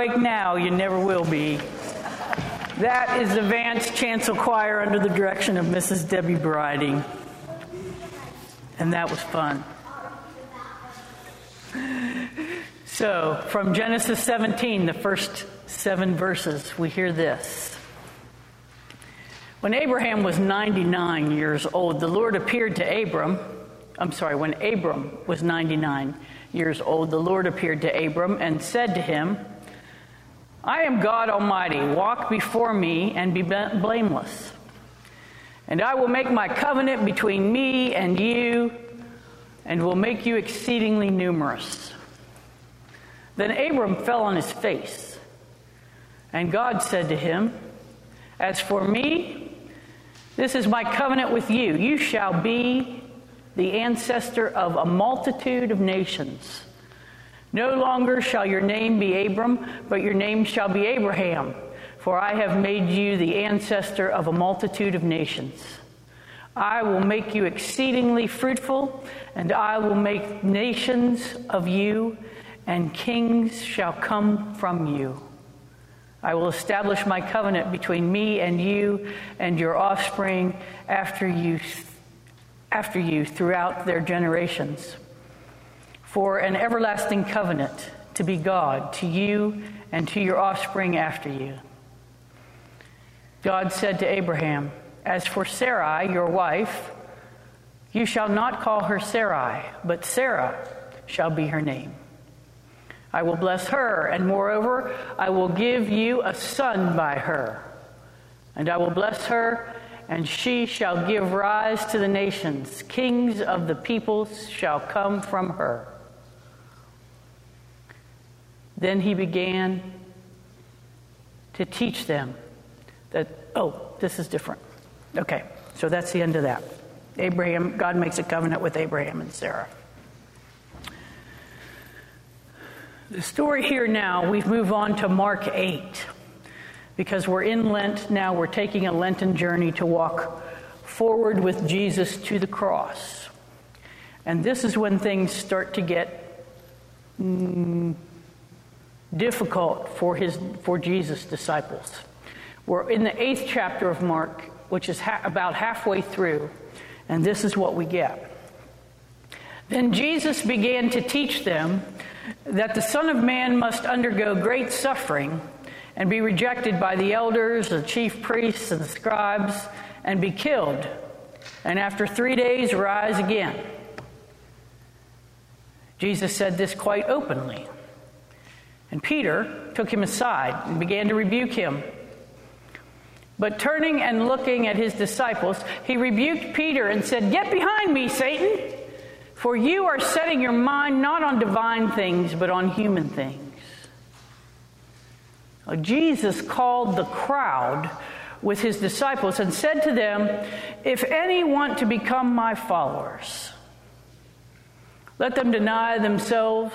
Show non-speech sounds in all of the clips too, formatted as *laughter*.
awake now, you never will be. That is the Vance Chancel Choir under the direction of Mrs. Debbie Briding. And that was fun. So, from Genesis 17, the first seven verses, we hear this. When Abraham was 99 years old, the Lord appeared to Abram. I'm sorry, when Abram was 99 years old, the Lord appeared to Abram and said to him, I am God Almighty. Walk before me and be blameless. And I will make my covenant between me and you and will make you exceedingly numerous. Then Abram fell on his face. And God said to him, As for me, this is my covenant with you. You shall be the ancestor of a multitude of nations. No longer shall your name be Abram, but your name shall be Abraham, for I have made you the ancestor of a multitude of nations. I will make you exceedingly fruitful, and I will make nations of you, and kings shall come from you. I will establish my covenant between me and you and your offspring after you, after you throughout their generations for an everlasting covenant to be God to you and to your offspring after you. God said to Abraham, As for Sarai, your wife, you shall not call her Sarai, but Sarah shall be her name. I will bless her, and moreover, I will give you a son by her. And I will bless her, and she shall give rise to the nations. Kings of the peoples shall come from her. Then he began to teach them that, oh, this is different. Okay, so that's the end of that. Abraham, God makes a covenant with Abraham and Sarah. The story here now, we've moved on to Mark 8 because we're in Lent now, we're taking a Lenten journey to walk forward with Jesus to the cross. And this is when things start to get mm, difficult for, his, for Jesus' disciples. We're in the eighth chapter of Mark, which is ha- about halfway through, and this is what we get. Then Jesus began to teach them that the Son of Man must undergo great suffering and be rejected by the elders, the chief priests, and the scribes, and be killed, and after three days rise again. Jesus said this quite openly. And Peter took him aside and began to rebuke him. But turning and looking at his disciples, he rebuked Peter and said, Get behind me, Satan, for you are setting your mind not on divine things, but on human things. Jesus called the crowd with his disciples and said to them, If any want to become my followers, let them deny themselves,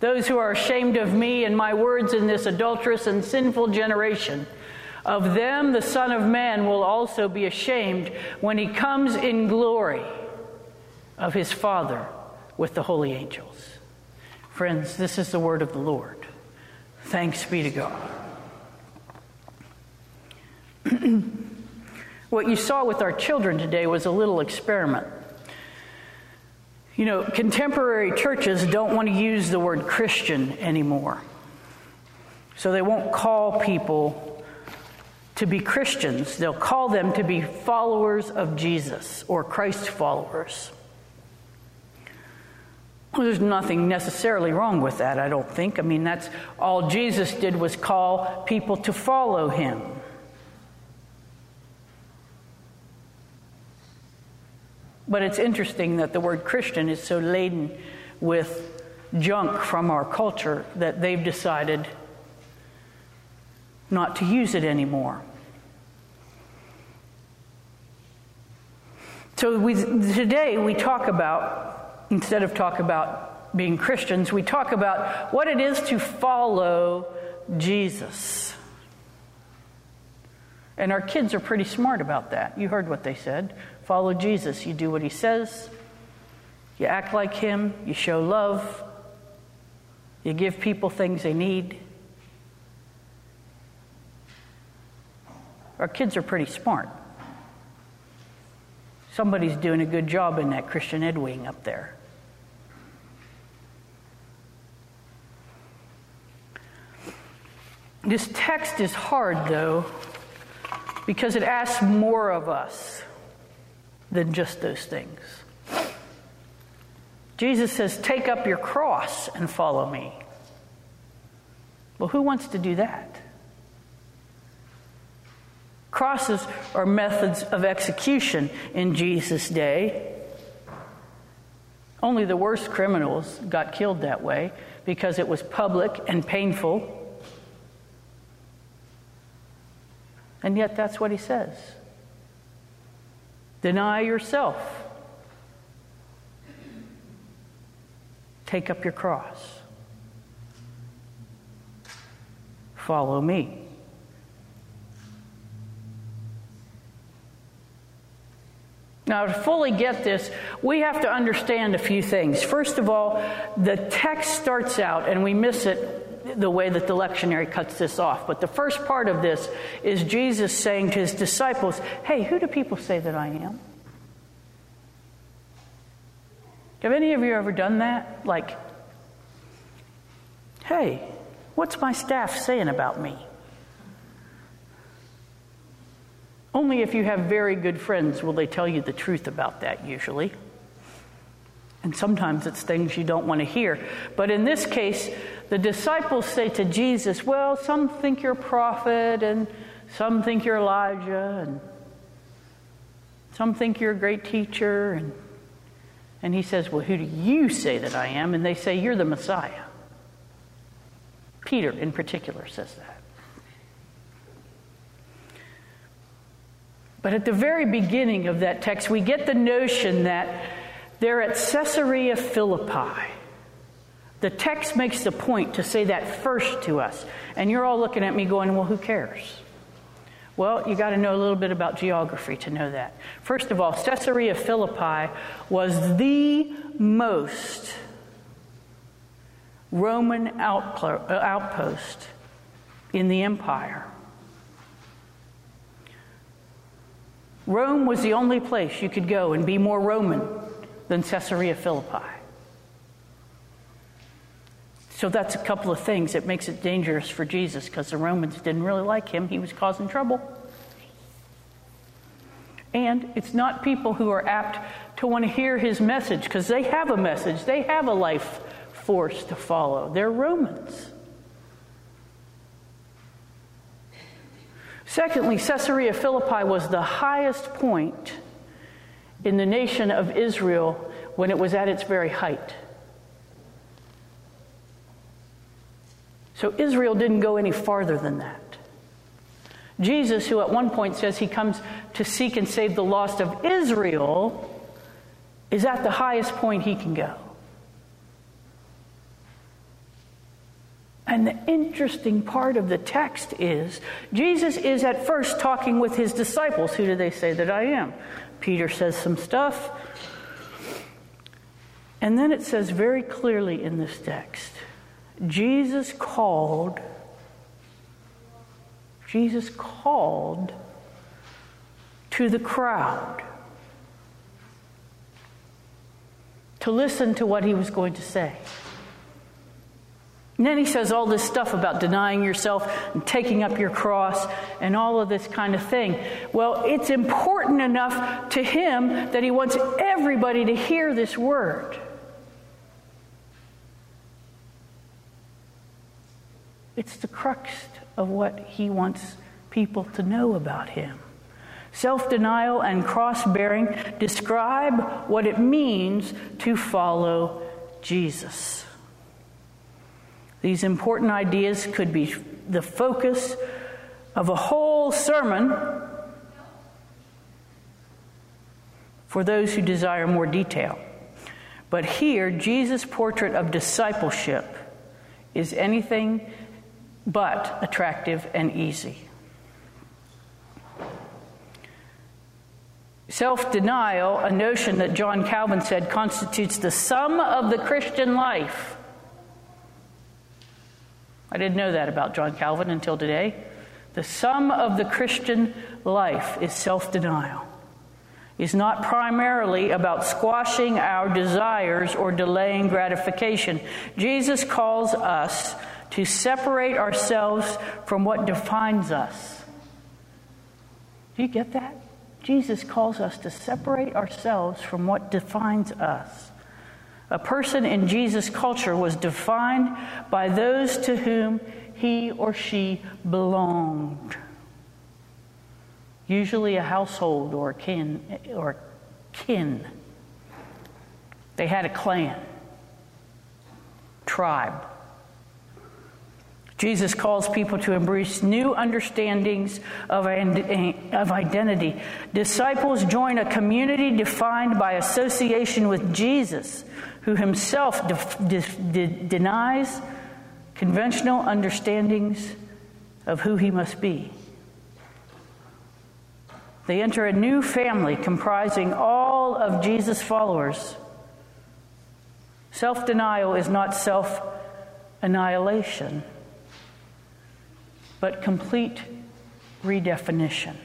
Those who are ashamed of me and my words in this adulterous and sinful generation, of them the Son of Man will also be ashamed when he comes in glory of his Father with the holy angels. Friends, this is the word of the Lord. Thanks be to God. *clears throat* what you saw with our children today was a little experiment. You know, contemporary churches don't want to use the word Christian anymore. So they won't call people to be Christians. They'll call them to be followers of Jesus or Christ followers. Well, there's nothing necessarily wrong with that, I don't think. I mean, that's all Jesus did was call people to follow him. But it's interesting that the word Christian is so laden with junk from our culture that they've decided not to use it anymore. So we, today we talk about, instead of talk about being Christians, we talk about what it is to follow Jesus. And our kids are pretty smart about that. You heard what they said. Follow Jesus. You do what he says, you act like him, you show love, you give people things they need. Our kids are pretty smart. Somebody's doing a good job in that Christian Ed wing up there. This text is hard, though, because it asks more of us than just those things. Jesus says, Take up your cross and follow me. Well, who wants to do that? Crosses are methods of execution in Jesus' day. Only the worst criminals got killed that way because it was public and painful. And yet, that's what he says deny yourself, take up your cross, follow me. Now, to fully get this, we have to understand a few things. First of all, the text starts out, and we miss it the way that the lectionary cuts this off. But the first part of this is Jesus saying to his disciples, Hey, who do people say that I am? Have any of you ever done that? Like, hey, what's my staff saying about me? Only if you have very good friends will they tell you the truth about that, usually. And sometimes it's things you don't want to hear. But in this case, the disciples say to Jesus, Well, some think you're a prophet, and some think you're Elijah, and some think you're a great teacher. And, and he says, Well, who do you say that I am? And they say, You're the Messiah. Peter, in particular, says that. But at the very beginning of that text, we get the notion that they're at Caesarea Philippi. The text makes the point to say that first to us. And you're all looking at me going, well, who cares? Well, you got to know a little bit about geography to know that. First of all, Caesarea Philippi was the most Roman uh, outpost in the empire. Rome was the only place you could go and be more Roman than Caesarea Philippi. So that's a couple of things that makes it dangerous for Jesus because the Romans didn't really like him. He was causing trouble. And it's not people who are apt to want to hear his message because they have a message, they have a life force to follow. They're Romans. Secondly, Caesarea Philippi was the highest point in the nation of Israel when it was at its very height. So Israel didn't go any farther than that. Jesus, who at one point says he comes to seek and save the lost of Israel, is at the highest point he can go. And the interesting part of the text is Jesus is at first talking with his disciples. Who do they say that I am? Peter says some stuff. And then it says very clearly in this text Jesus called, Jesus called to the crowd to listen to what he was going to say. And then he says all this stuff about denying yourself and taking up your cross and all of this kind of thing. Well, it's important enough to him that he wants everybody to hear this word. It's the crux of what he wants people to know about him. Self denial and cross bearing describe what it means to follow Jesus. These important ideas could be the focus of a whole sermon for those who desire more detail. But here, Jesus' portrait of discipleship is anything but attractive and easy. Self denial, a notion that John Calvin said constitutes the sum of the Christian life. I didn't know that about John Calvin until today. The sum of the Christian life is self denial. Is not primarily about squashing our desires or delaying gratification. Jesus calls us to separate ourselves from what defines us. Do you get that? Jesus calls us to separate ourselves from what defines us. A person in Jesus' culture was defined by those to whom he or she belonged. Usually a household or kin or kin. They had a clan, tribe. Jesus calls people to embrace new understandings of, of identity. Disciples join a community defined by association with Jesus, who himself de- de- denies conventional understandings of who he must be. They enter a new family comprising all of Jesus' followers. Self denial is not self annihilation but complete redefinition.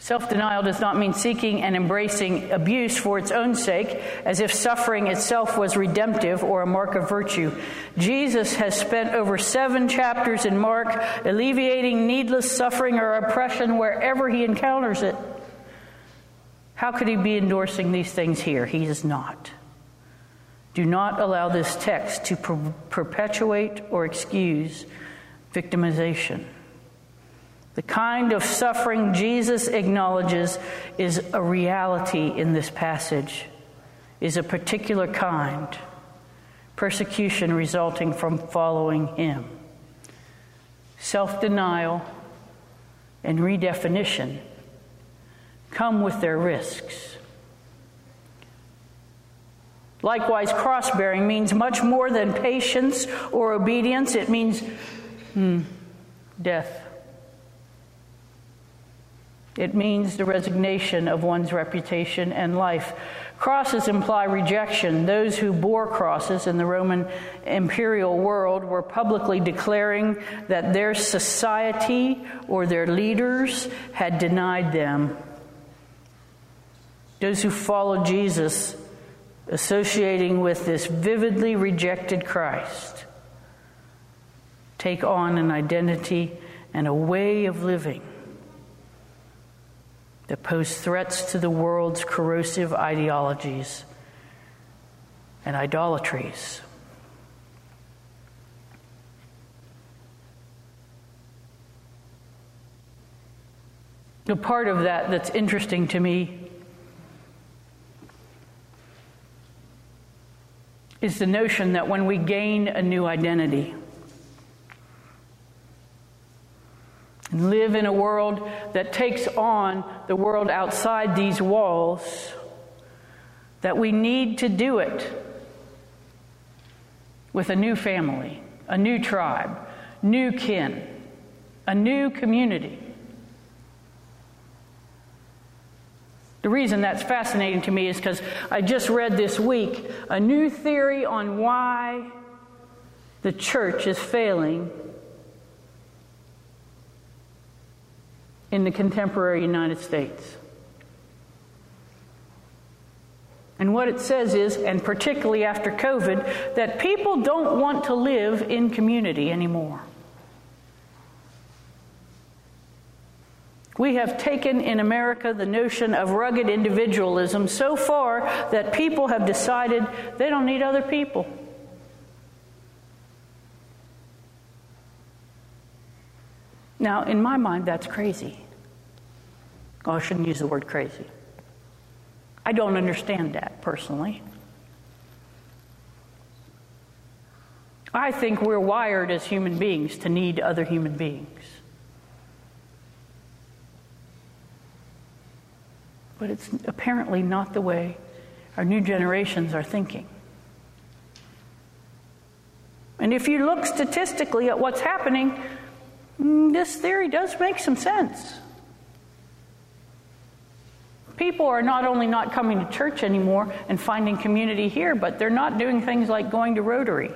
Self denial does not mean seeking and embracing abuse for its own sake, as if suffering itself was redemptive or a mark of virtue. Jesus has spent over seven chapters in Mark alleviating needless suffering or oppression wherever he encounters it. How could he be endorsing these things here? He is not. Do not allow this text to per- perpetuate or excuse victimization. The kind of suffering Jesus acknowledges is a reality in this passage, is a particular kind persecution resulting from following him. Self denial and redefinition come with their risks. Likewise, cross bearing means much more than patience or obedience, it means hmm, death. It means the resignation of one's reputation and life. Crosses imply rejection. Those who bore crosses in the Roman imperial world were publicly declaring that their society or their leaders had denied them. Those who followed Jesus, associating with this vividly rejected Christ, take on an identity and a way of living that pose threats to the world's corrosive ideologies and idolatries. The part of that that's interesting to me is the notion that when we gain a new identity, and live in a world that takes on the world outside these walls, that we need to do it with a new family, a new tribe, new kin, a new community. The reason that's fascinating to me is because I just read this week a new theory on why the church is failing in the contemporary United States. And what it says is, and particularly after COVID, that people don't want to live in community anymore. We have taken in America the notion of rugged individualism so far that people have decided they don't need other people. Now, in my mind, that's crazy. Oh, I shouldn't use the word crazy. I don't understand that personally. I think we're wired as human beings to need other human beings. But it's apparently not the way our new generations are thinking. And if you look statistically at what's happening, Mm, this theory does make some sense. People are not only not coming to church anymore and finding community here, but they're not doing things like going to Rotary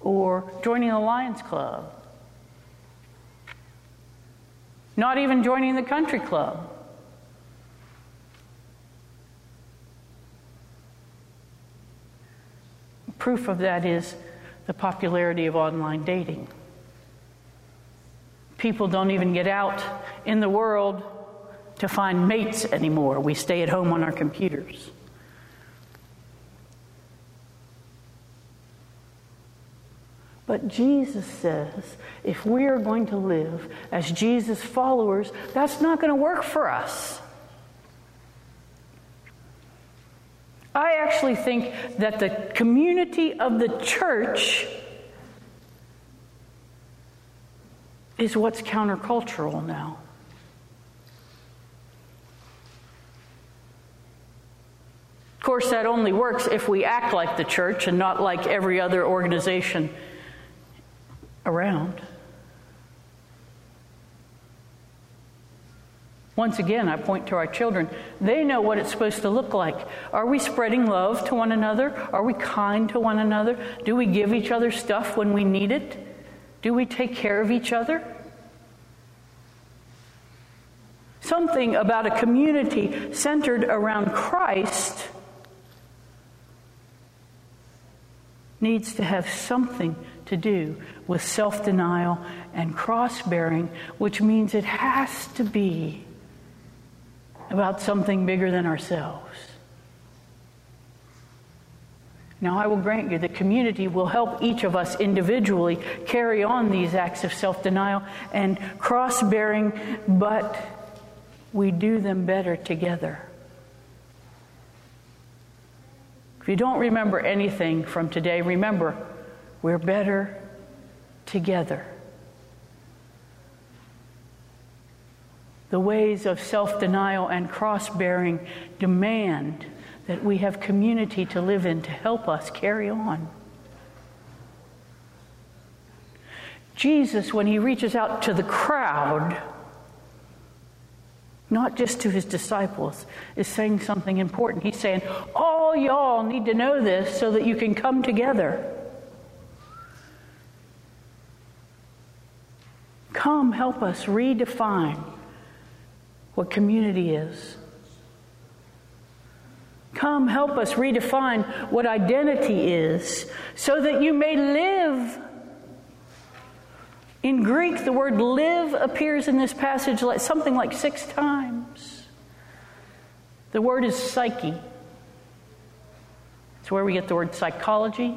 or joining the Lions Club, not even joining the country club. Proof of that is the popularity of online dating. People don't even get out in the world to find mates anymore. We stay at home on our computers. But Jesus says if we are going to live as Jesus' followers, that's not going to work for us. I actually think that the community of the church is what's countercultural now. Of course, that only works if we act like the church and not like every other organization around. Once again, I point to our children. They know what it's supposed to look like. Are we spreading love to one another? Are we kind to one another? Do we give each other stuff when we need it? Do we take care of each other? Something about a community centered around Christ needs to have something to do with self denial and cross bearing, which means it has to be about something bigger than ourselves. Now, I will grant you the community will help each of us individually carry on these acts of self denial and cross bearing, but we do them better together. If you don't remember anything from today, remember we're better together. The ways of self denial and cross bearing demand that we have community to live in to help us carry on. Jesus, when he reaches out to the crowd, not just to his disciples, is saying something important. He's saying, All y'all need to know this so that you can come together. Come help us redefine what community is. Come help us redefine what identity is so that you may live. In Greek, the word live appears in this passage like something like six times. The word is psyche. It's where we get the word psychology,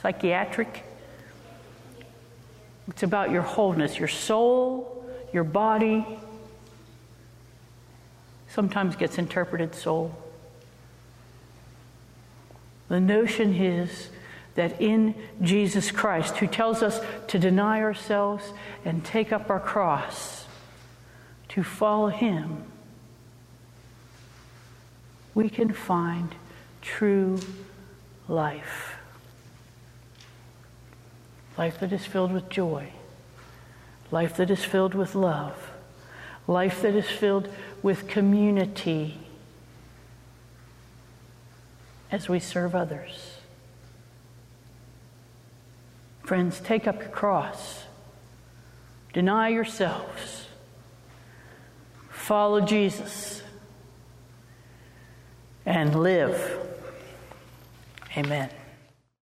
psychiatric. It's about your wholeness, your soul, your body. Sometimes gets interpreted soul. The notion is that in Jesus Christ, who tells us to deny ourselves and take up our cross, to follow Him, we can find true life. Life that is filled with joy, life that is filled with love, life that is filled with community as we serve others. Friends, take up your cross. Deny yourselves. Follow Jesus. And live. Amen.